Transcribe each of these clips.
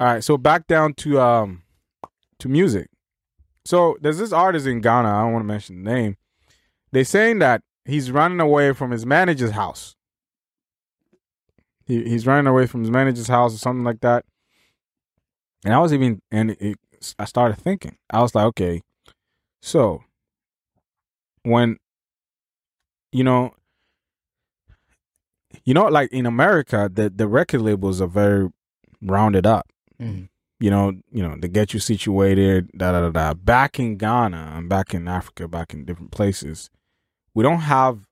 All right, so back down to um to music. So there's this artist in Ghana. I don't want to mention the name. They're saying that he's running away from his manager's house. He, he's running away from his manager's house or something like that. And I was even and it, I started thinking. I was like, okay, so when you know you know like in America the the record labels are very rounded up. Mhm. You know, you know, to get you situated, da da da da. Back in Ghana and back in Africa, back in different places, we don't have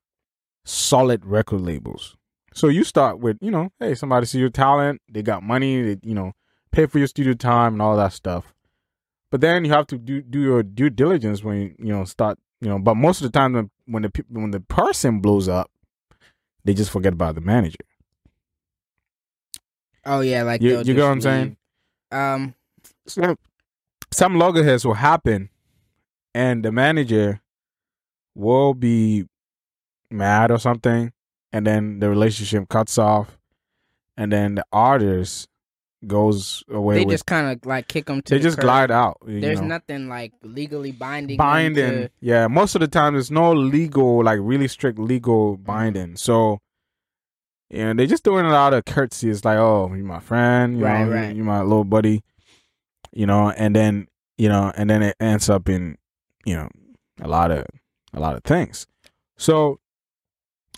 solid record labels. So you start with, you know, hey, somebody see your talent, they got money, they, you know, pay for your studio time and all that stuff. But then you have to do do your due diligence when you, you know start, you know. But most of the time, when when the when the person blows up, they just forget about the manager. Oh yeah, like You- you get what I'm saying? Um, So some loggerheads will happen, and the manager will be mad or something, and then the relationship cuts off, and then the artist goes away they with. just kind of like kick them to. they the just curb. glide out. There's know. nothing like legally binding. binding. to- Yeah, most of the time there's no legal, like really strict legal Mm-hmm. binding. So, yeah, they're just doing a lot of courtesy. It's like, oh, you my friend, you Right, know, right. you my little buddy, you know, and then you know, and then it ends up in, you know, a lot of a lot of things. So.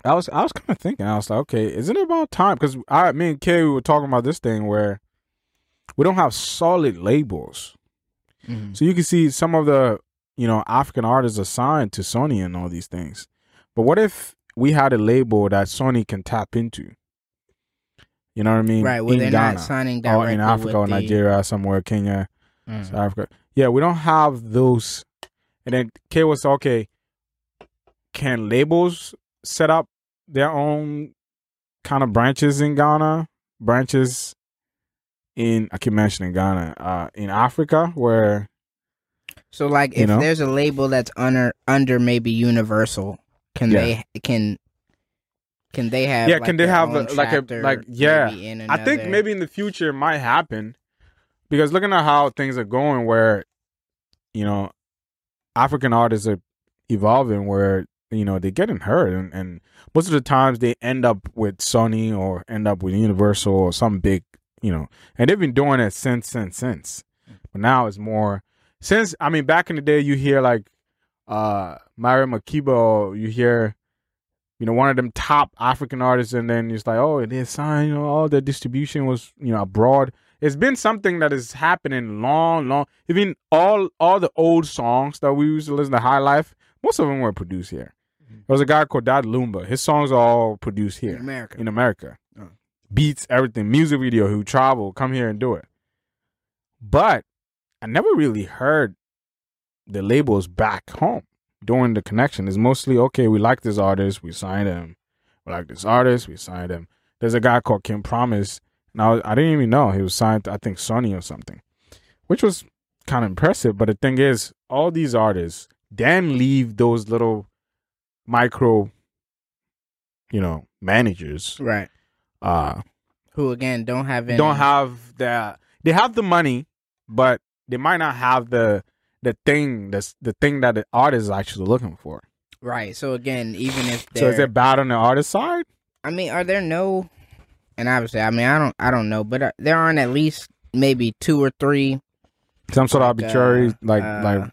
I was I was kind of thinking I was like okay isn't it about time because I me and Kay we were talking about this thing where we don't have solid labels Mhm. so you can see some of the, you know, African artists are signed to Sony and all these things. But what if we had a label that Sony can tap into? You know what I mean? Right, well, in they're Ghana not signing or directly in Africa or with the- Nigeria somewhere, Kenya, Mm. South Africa. Yeah, we don't have those. And then K was okay. Can labels set up their own kind of branches in Ghana? Branches in I keep mentioning Ghana, uh, in Africa where So like, if know? there's a label that's under under maybe Universal, can Yeah. they can can they have? yeah, like, can they have a, like a like yeah? I think maybe in the future it might happen because looking at how things are going, where you know African artists are evolving, where you know they're getting hurt, and, and most of the times they end up with Sony or end up with Universal or some big, you know, and they've been doing it since since since. Mm. But now it's more since I mean back in the day you hear like uh Miriam Makeba you hear you know, one of them top African artists, and then it's like, oh, they signed, you know, all the distribution was, you know, abroad. It's been something that is happening long, long. Even all all the old songs that we used to listen to High Life, most of them were produced here. There was a guy called Daddy Lumba. His songs are all produced in here America. in America. Oh. Beats, everything, music video, who travel, come here and do it. But I never really heard the labels back home during the connection. It's mostly okay, we like this artist, we signed him. We like this artist, we signed him. There's a guy called King Promise. Now I didn't even know he was signed to I think Sony or something. Which was kind of impressive. But the thing is, all these artists then leave those little micro, you know, managers right? uh Who again don't have any, don't have the they have the money but they might not have the the thing that's the thing that the artist is actually looking for right. So again, even if so is it bad on the artist side I mean, are there no? And obviously, I mean, I don't, I don't know, but are, there aren't at least maybe two or three. some sort of Like, arbitrary uh, like uh, like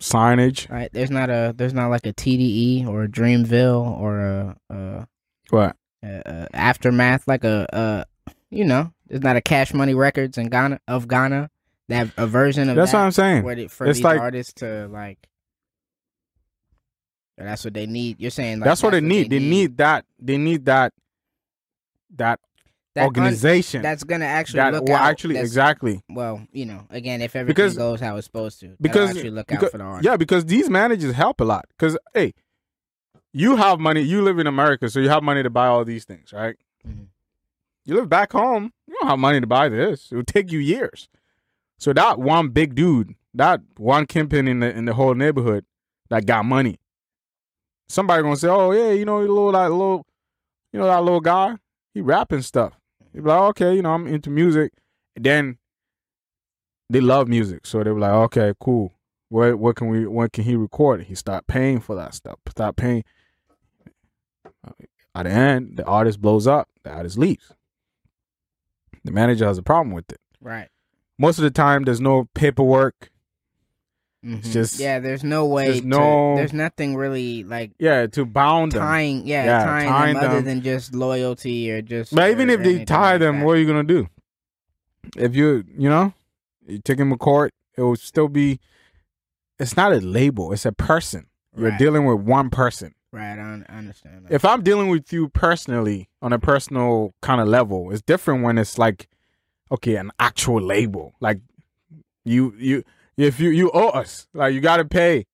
signage Right? There's not a, there's not like a TDE or a Dreamville or a, a, what a, a aftermath, like a, a, you know, there's not a Cash Money Records in Ghana of Ghana that a version of that's that what i'm saying where they, for It's these like- artists to like. That's what they need. You're saying like, that's what they need they need that they need that that, That un- organization that's gonna actually that look will out. actually exactly well, you know, again, if everything Because- goes how it's supposed to, because- actually look because- out for the artist. Yeah, because these managers help a lot. Because hey, you have money. You live in America, so you have money to buy all these things, right? Mhm. You live back home, you don't have money to buy this. It would take you years. So that one big dude, that one kingpin in the in the whole neighborhood, that got money. Somebody gonna say, "Oh yeah, you know, little that little, you know that little guy, he rapping stuff." You be like, "Okay, you know, I'm into music." And then they love music, so they were like, okay, cool. What what can we what can he record? He start paying for that stuff. Start paying. At the end, the artist blows up. The artist leaves. The manager has a problem with it. Right. Most of the time, there's no paperwork. Mhm. just- yeah. There's no way. there's to- no- there's nothing really like Yeah, to bound them. tying. Yeah, Yeah, tying, tying them, other than just loyalty or just. But even if they tie like them, that. what are you gonna do? If you you know, you take them to court, it will still be. It's not a label; it's a person. You're Right. dealing with one person. Right. I, I understand. That. If I'm dealing with you personally on a personal kind of level, it's different when it's like, okay, an actual label. Like you you if you you owe us, like you got to pay.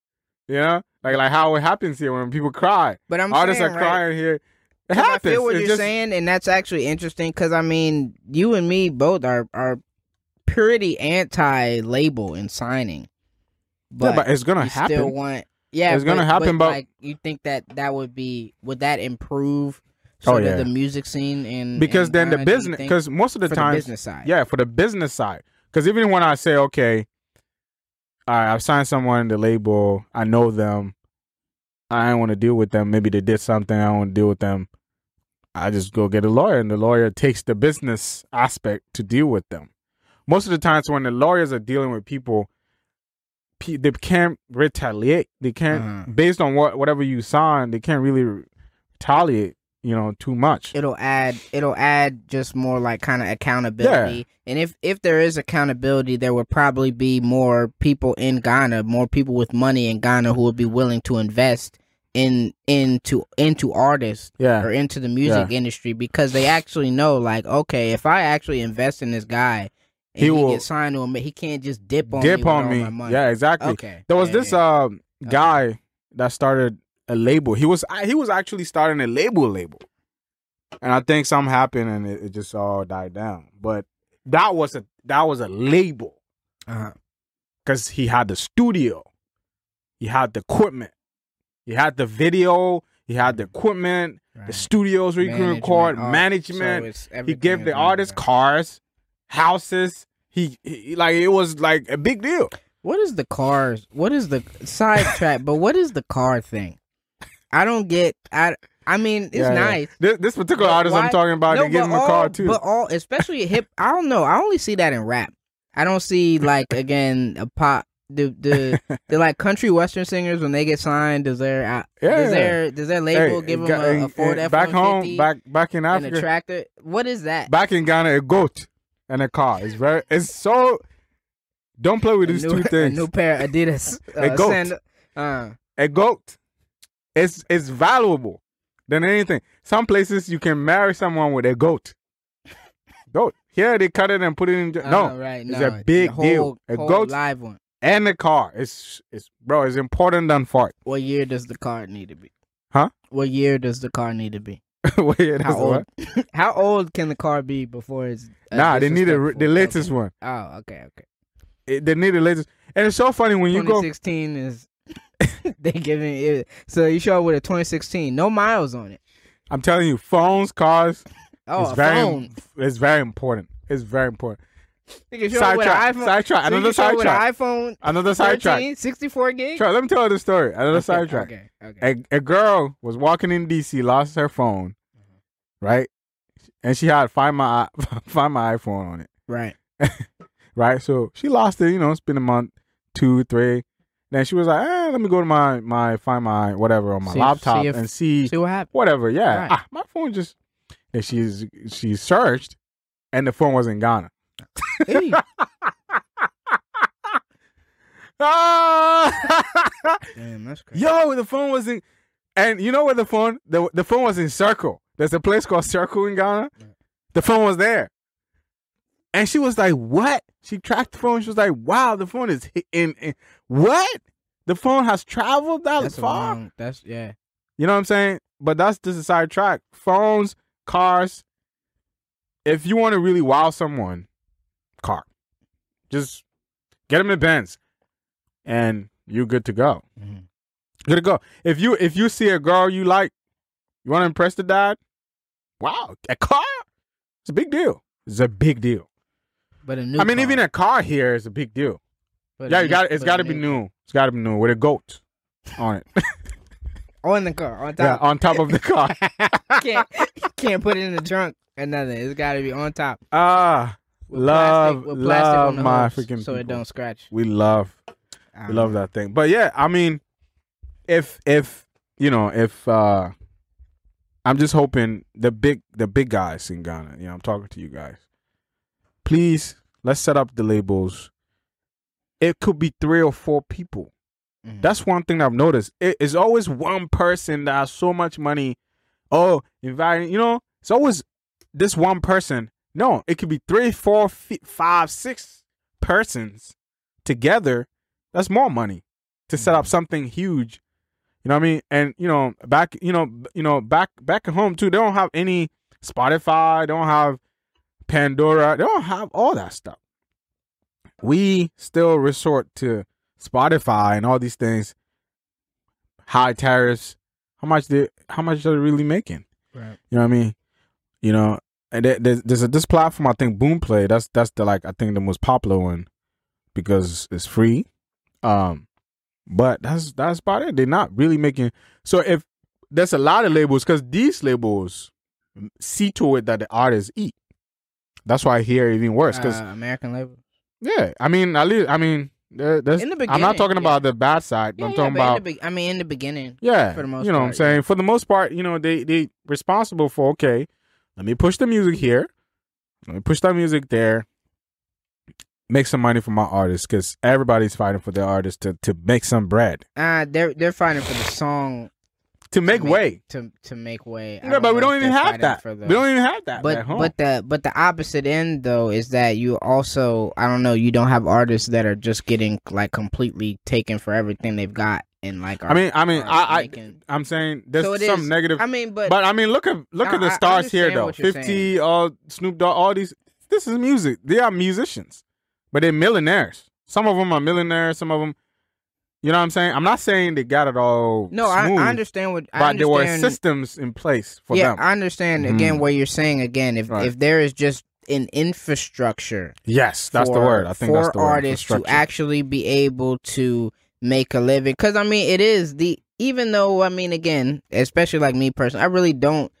You know, like like how it happens here when people cry. but I'm Artists saying, are right, crying here. It happens. I feel what It's you're just- saying, and that's actually interesting because I mean, you and me both are are pretty anti-label in signing. But, yeah, but it's gonna happen. still want, yeah, It's gonna but- happen, but- like you think that that would be would that improve Oh, yeah. of the music scene in because in then the Ghana, do you business because most of the time the business side, yeah for the business side. Because even when i say okay all right i've signed someone the label i know them i don't want to deal with them maybe they did something i don't want to deal with them i just go get a lawyer and the lawyer takes the business aspect to deal with them. Most of the times when the lawyers are dealing with people pe- they can't retaliate. They can't Uh-huh. based on what whatever you sign they can't really retaliate you know too much it'll add it'll add just more like kind of accountability yeah. and if if there is accountability there would probably be more people in ghana more people with money in ghana who would be willing to invest in into into artists yeah or into the music industry because they actually know like okay if i actually invest in this guy and He he, will gets signed to him he can't just dip on dip me on me. my money. Yeah, exactly. okay There was Yeah, this yeah. um guy that started a label. He was he was actually starting a label label, and I think something happened and it, it just all died down. But that was a that was a label uh-huh. because he had the studio, he had the equipment, he had the video, he had the equipment, the studios where you can Management, record, all- management. so he gave the artists cars, houses. He, he like it was like a big deal. What is the cars? What is the sidetrack? but what is the car thing? I don't get. I I mean, it's Yeah, yeah. nice. This, this particular But artist I'm talking about, No, they give but him a all, car too. But all, especially hip. I don't know. I only see that in rap. I don't see like again a pop. The the the like country western singers when they get signed. Does their uh, Yeah. does their does their label Hey, give them Ga- a, a Ford F back home, back back in and a Africa, tractor? What is that? back in Ghana, a goat and a car. It's very, it's so. Don't play with a these new, two a things. new pair of Adidas. A Uh, goat. sand- uh, a goat, it's it's valuable than anything. Some places you can marry someone with a goat. Goat. Here they cut it and put it in. uh, no, right, it's no, a big whole, deal. A goat live one. and a car. It's it's bro. It's important than fart. What year does the car need to be? Huh? What year does the car need to be? Wait, that's How old? what? How old can the car be before it's? uh, Nah, they need a, the latest Okay. one. Oh, okay, okay. It- they need the latest. And it's so funny when you go 2016 is they giving it. So you show up with a 2016, no miles on it. I'm telling you, phones, cars, Oh, it's a very, phone. it's very important. It's very important. You can show up Sidetrack, sidetrack, another can show up with an sidetrack, iPhone another sidetrack. 13, 64 gig. Sure, let me tell you the story. Another Okay, sidetrack. Okay, okay. A, a girl was walking in DC, lost her phone, right, and she had find my find my iPhone on it, Right. right. So she lost it. You know, it's been a month, two, three. Then she was like, eh, let me go to my my find my whatever on my See- laptop see if- and see See what happened. whatever. Yeah, Right. ah, my phone just. And she's she searched, and the phone was in Ghana. Hey, damn, that's crazy. Yo, the phone was in, and you know where the phone? The the phone was in Circle. There's a place called Circle in Ghana. The phone was there, and she was like, "What?" She tracked the phone. She was like, "Wow, the phone is in, in what? The phone has traveled that That's far." That's yeah. You know what I'm saying? But that's just a side track. Phones, cars. If you want to really wow someone, car. Just get them in Benz, and you're good to go. Mhm. Good to go. If you if you see a girl you like, you want to impress the dad. Wow, a car. It's a big deal. It's a big deal. But a new. I mean, car. even a car here is a big deal. But yeah, you new- got it's got to be new. It's got to be new with a goat on it. on the car on yeah, top. on top of the car. can't can't put it in the trunk or nothing. It's got to be on top. Ah, With love, plastic, with plastic love on the my hooks freaking so it don't scratch. We love, I we love that thing. But yeah, I mean, if if you know if uh I'm just hoping the big the big guys in Ghana. You know, I'm talking to you guys. Please let's set up the labels. It could be three or four people. Mhm. That's one thing I've noticed. It is always one person that has so much money. Oh, inviting, you know, it's always this one person. No, it could be three, four, fi- five, six persons together. That's more money to set up something huge. You know what I mean? And you know, back, you know, you know, back back at home too. They don't have any Spotify. They don't have Pandora. They don't have all that stuff. We still resort to Spotify and all these things, high tariffs. How much they how much are they really making? Right. You know what I mean? You know, and there's there's a, this platform I think Boomplay. That's that's the like I think the most popular one because it's free. Um, but that's that's about it. They're not really making. So if there's a lot of labels because these labels see to it that the artists eat. That's why here even worse because Uh, American label. yeah, I mean, at least I mean, there. In the I'm not talking yeah. about the bad side. But Yeah, I'm yeah, talking about the be- I mean, in the beginning. yeah, for the most you know what I'm saying. For the most part, you know, they they responsible for okay. Let me push the music here. Let me push that music there. Make some money for my artists because everybody's fighting for their artists to to make some bread Uh they're they're fighting for the song to make make- way. to to make way. Yeah, but we don't even have that. the- We don't even have that. but at home. but the but the opposite end though is that you also I don't know you don't have artists that are just getting like completely taken for everything they've got and like I mean, I mean, I, I I'm saying there's So some is- negative. I mean but, But I mean, look at look No, at the stars here though. Fifty, all Snoop Dogg, all these. This is music. They are musicians, but they're millionaires. Some of them are millionaires. Some of them, you know what I'm saying. I'm not saying they got it all. no I, smooth, I understand what I But there were understand systems in place for yeah them. I understand again Mhm. what you're saying again if Right. if there is just an infrastructure yes, that's the word. I think for that's the word. artists to actually be able to make a living. Because I mean, it is the even though I mean, again, especially like me personally, I really don't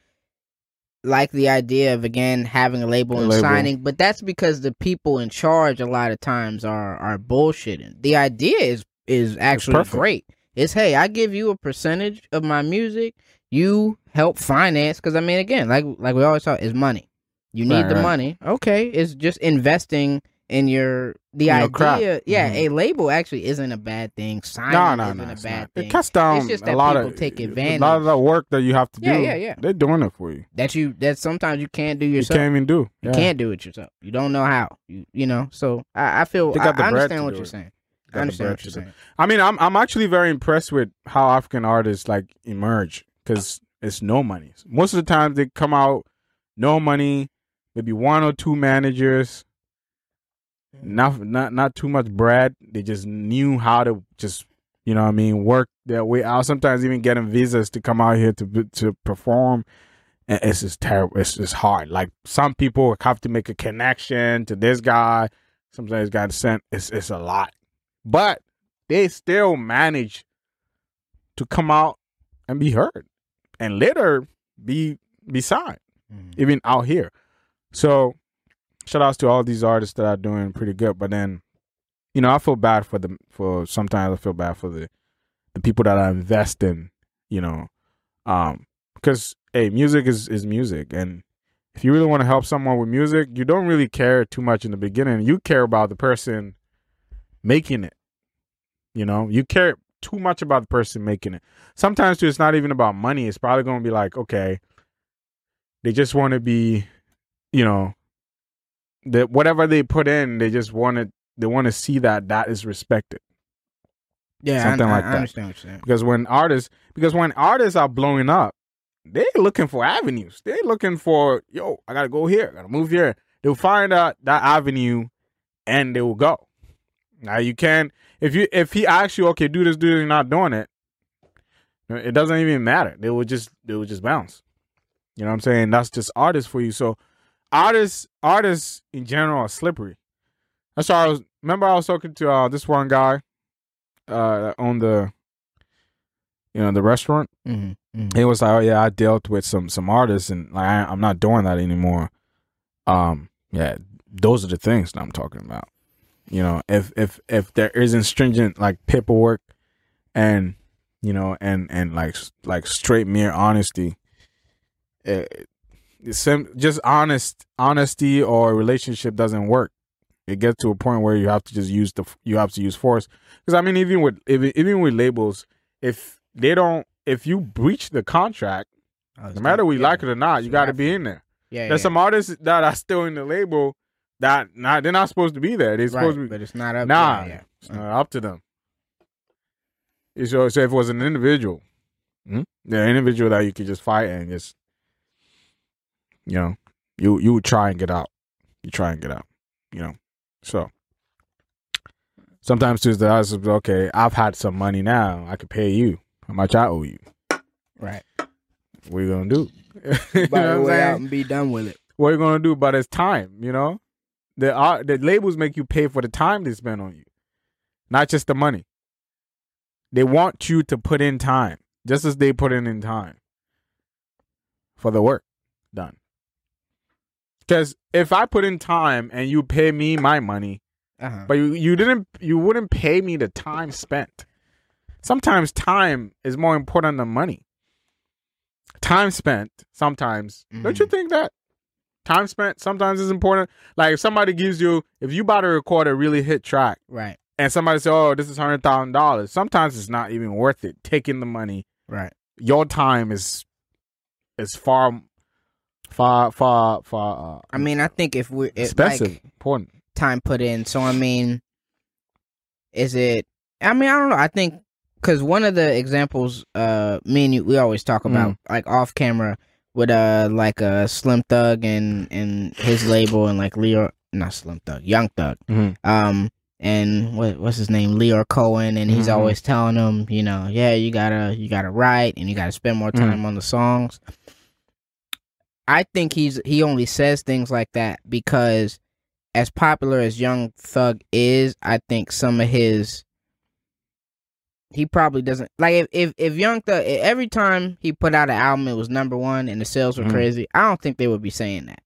like the idea of again having a label A and label. signing. But that's because the people in charge a lot of times are are bullshitting. The idea is is actually great. It's hey, I give you a percentage of my music. You help finance because I mean, again, like like we always talk, is money. You need Right, the right. money. Okay, it's just investing in your the In idea. craft. Yeah, Mhm. a label actually isn't a bad thing. Signing No, no, isn't no. a bad not. thing. It cuts down It's just a lot people of take advantage. A lot of the work that you have to do. Yeah, yeah, yeah. They're doing it for you. that you that sometimes you can't do You yourself. can't even do. You can't do it yourself. You don't know how. You you know. So I, I feel I, I understand what you're it. saying. I understand what you're saying. I mean, I'm I'm actually very impressed with how African artists like emerge because it's no money. Most of the time they come out no money, maybe one or two managers, not not not too much bread. They just knew how to just you know what I mean work their way out. Sometimes even getting visas to come out here to to perform. And it's just terrible. It's just hard. Like some people have to make a connection to this guy. Sometimes got sent. It's it's a lot, but they still manage to come out and be heard, and later be be signed Mhm. even out here. So shout outs to all these artists that are doing pretty good. But then, you know, I feel bad for them for sometimes I feel bad for the the people that are investing, you know, um, because hey, music is is music, and if you really want to help someone with music, you don't really care too much in the beginning. You care about the person making it. You know, you care too much about the person making it. Sometimes too, it's not even about money. It's probably going to be like, okay, they just want to be, you know, that whatever they put in, they just want to they want to see that that is respected. Yeah, Something I, like I, I that. understand what you're saying. Because when artists, because when artists are blowing up, they're looking for avenues. They're looking for, yo, I gotta go here, I gotta move here. They'll find out that avenue, and they will go. Now you can, if you if he asks you, okay, do this, do this, you're not doing it. It doesn't even matter. They will just they will just bounce. You know what I'm saying? That's just artists for you. So artists artists in general are slippery. That's why I was. Remember, I was talking to uh, this one guy, uh, owned the, you know, the restaurant. Mm-hmm. He was like, "Oh yeah, I dealt with some some artists, and like I, I'm not doing that anymore." Um, yeah, those are the things that I'm talking about. You know, if if if there isn't stringent like paperwork, and you know, and and like like straight mere honesty, it, it's sim- just honest honesty or relationship doesn't work. It gets to a point where you have to just use the you have to use force. Because I mean, even with even, even with labels, if they don't, if you breach the contract, no matter we yeah. like it or not, you got to be in there. Yeah, There's yeah. some artists that are still in the label that not they're not supposed to be there. They're right, supposed to be but it's not up. Nah. yeah, yeah. it's not up to them. So, so if it was an individual, hmm, the individual that you could just fight and just, you know, you you would try and get out. You try and get out. You know, so sometimes Tuesday I was okay. I've had some money now. I could pay you. How much I owe you? Right. What are you gonna do? you Buy know your what I'm way out and be done with it. What are you gonna do? But it's time. You know, the art, the labels make you pay for the time they spend on you, not just the money. They want you to put in time, just as they put in in time for the work done. Because if I put in time and you pay me my money, Uh-huh. but you, you didn't, you wouldn't pay me the time spent. Sometimes time is more important than money. Time spent sometimes. Don't you think that? Time spent sometimes is important. Like if somebody gives you, if you about to record a really hit track right. and somebody says, "Oh, this is hundred thousand dollars," sometimes it's not even worth it. Taking the money, Right. your time is is far, far, far, far. Uh, I mean, I think if we're if, expensive, like, important. time put in, so I mean, is it? I mean, I don't know. I think because one of the examples, uh, me and you, we always talk about like off camera with uh like uh Slim Thug and and his label and like Lyor, not Slim Thug, Young Thug, Mhm. um. And what what's his name, Lyor Cohen, and he's Mhm. always telling him, you know, yeah, you gotta you gotta write and you gotta spend more time on the songs. I think he's he only says things like that because as popular as Young Thug is, I think some of his he probably doesn't like if if, if Young Thug every time he put out an album it was number one and the sales were Mhm. crazy. I don't think they would be saying that.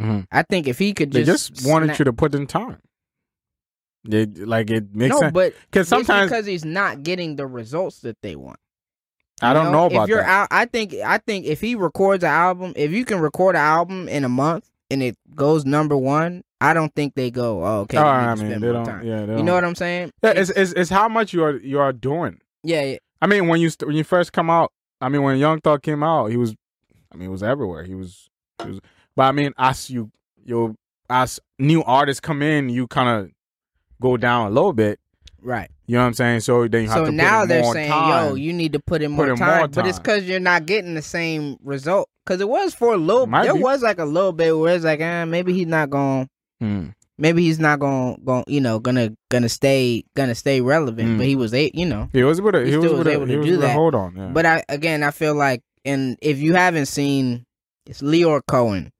Mhm. I think if he could They just just wanted snap- you to put in time. They like it makes no, sense but because sometimes because he's not getting the results that they want. I don't know if about you're that. out. I think I think if he records an album, if you can record an album in a month and it goes number one, I don't think they go. Oh, okay. Oh, I mean, they don't. time. Yeah, they You know what I'm saying? Yeah, it's, it's it's how much you are you are doing. yeah, yeah. I mean, when you st- when you first come out, I mean, when Young Thug came out, he was, I mean, he was everywhere. He was, he was. But I mean, as you you as new artists come in, you kind of go down a little bit. right. You know what I'm saying? So then you have So to now put in they're saying, time. "Yo, you need to put in Put more in time," more but it's because you're not getting the same result. Because it was for a little. Might there be. was like a little bit where it's like, eh, maybe he's not going. Hmm. Maybe he's not going. Going, you know, gonna gonna stay gonna stay relevant. Mm. But he was, a, you know. He was able to. He He, was able was to. able to do that. hold on. Yeah. But I again, I feel like, and if you haven't seen, it's Lyor Cohen,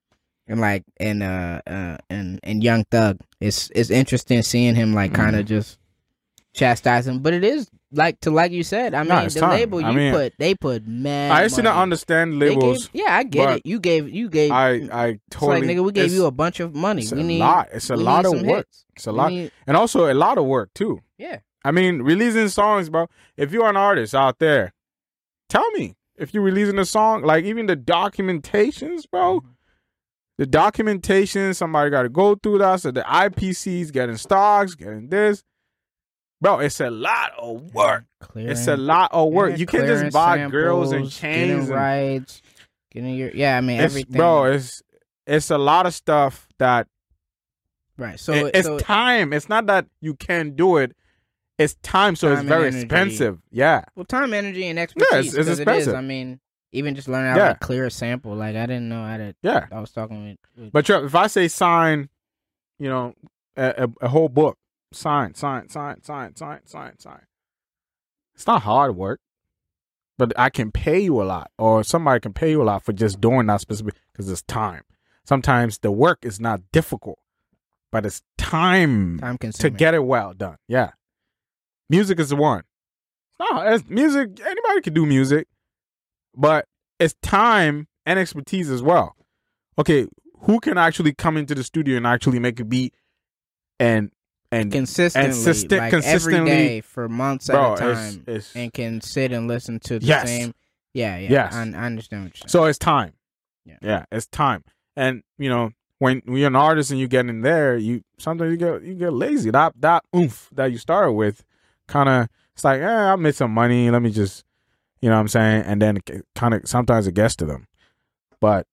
and like and uh, uh and and Young Thug. It's it's interesting seeing him like kind Mm-hmm. of just chastise him, but it is like to like you said. I mean, it's the time. label I you mean, put they put man. I used to not understand labels. Gave, yeah, I get it. You gave you gave. I I totally. like nigga, we gave you a bunch of money. It's we a need lot. It's a lot of work. hits. It's a We lot, need- and also a lot of work too. yeah, I mean, releasing songs, bro. If you're an artist out there, tell me if you're releasing a song. Like even the documentations, bro. Mm-hmm. The documentation, somebody got to go through that. So the IPCs getting stocks, getting this, bro. It's a lot of work. It's a lot of work. yeah, you can't just buy girls and samples, chains. getting rights, getting your yeah. I mean it's, everything, bro. It's it's a lot of stuff that right. So it- it's so, time. It's not that you can't do it. It's time, so Time it's very expensive. Yeah. well, time, energy, and expertise. Yeah, it's, expensive. I mean, even just learning how Yeah. to clear a sample. Like I didn't know how to. Yeah. I was talking with. with But if I say sign, you know, a, a, a whole book, sign, sign, sign, sign, sign, sign, sign. It's not hard work, but I can pay you a lot, or somebody can pay you a lot for just doing that specific because it's time. Sometimes the work is not difficult. but it's time, time consuming. to get it well done. Yeah. Music is the one. No, it's music, anybody can do music, but it's time and expertise as well. Okay, who can actually come into the studio and actually make a beat and and consistently, consistent- like consistently- every day for months bro, at a it's, time, it's and can sit and listen to the Yes. same. Yeah, yeah. Yes. I, I understand what you're saying. so it's time. Yeah. yeah, it's time. And you know, when when you're an artist and you get in there, you sometimes you get you get lazy. That that oomph that you started with, kind of it's like, eh, I made some money. Let me just, you know, what I'm saying, and then kind of sometimes it gets to them. But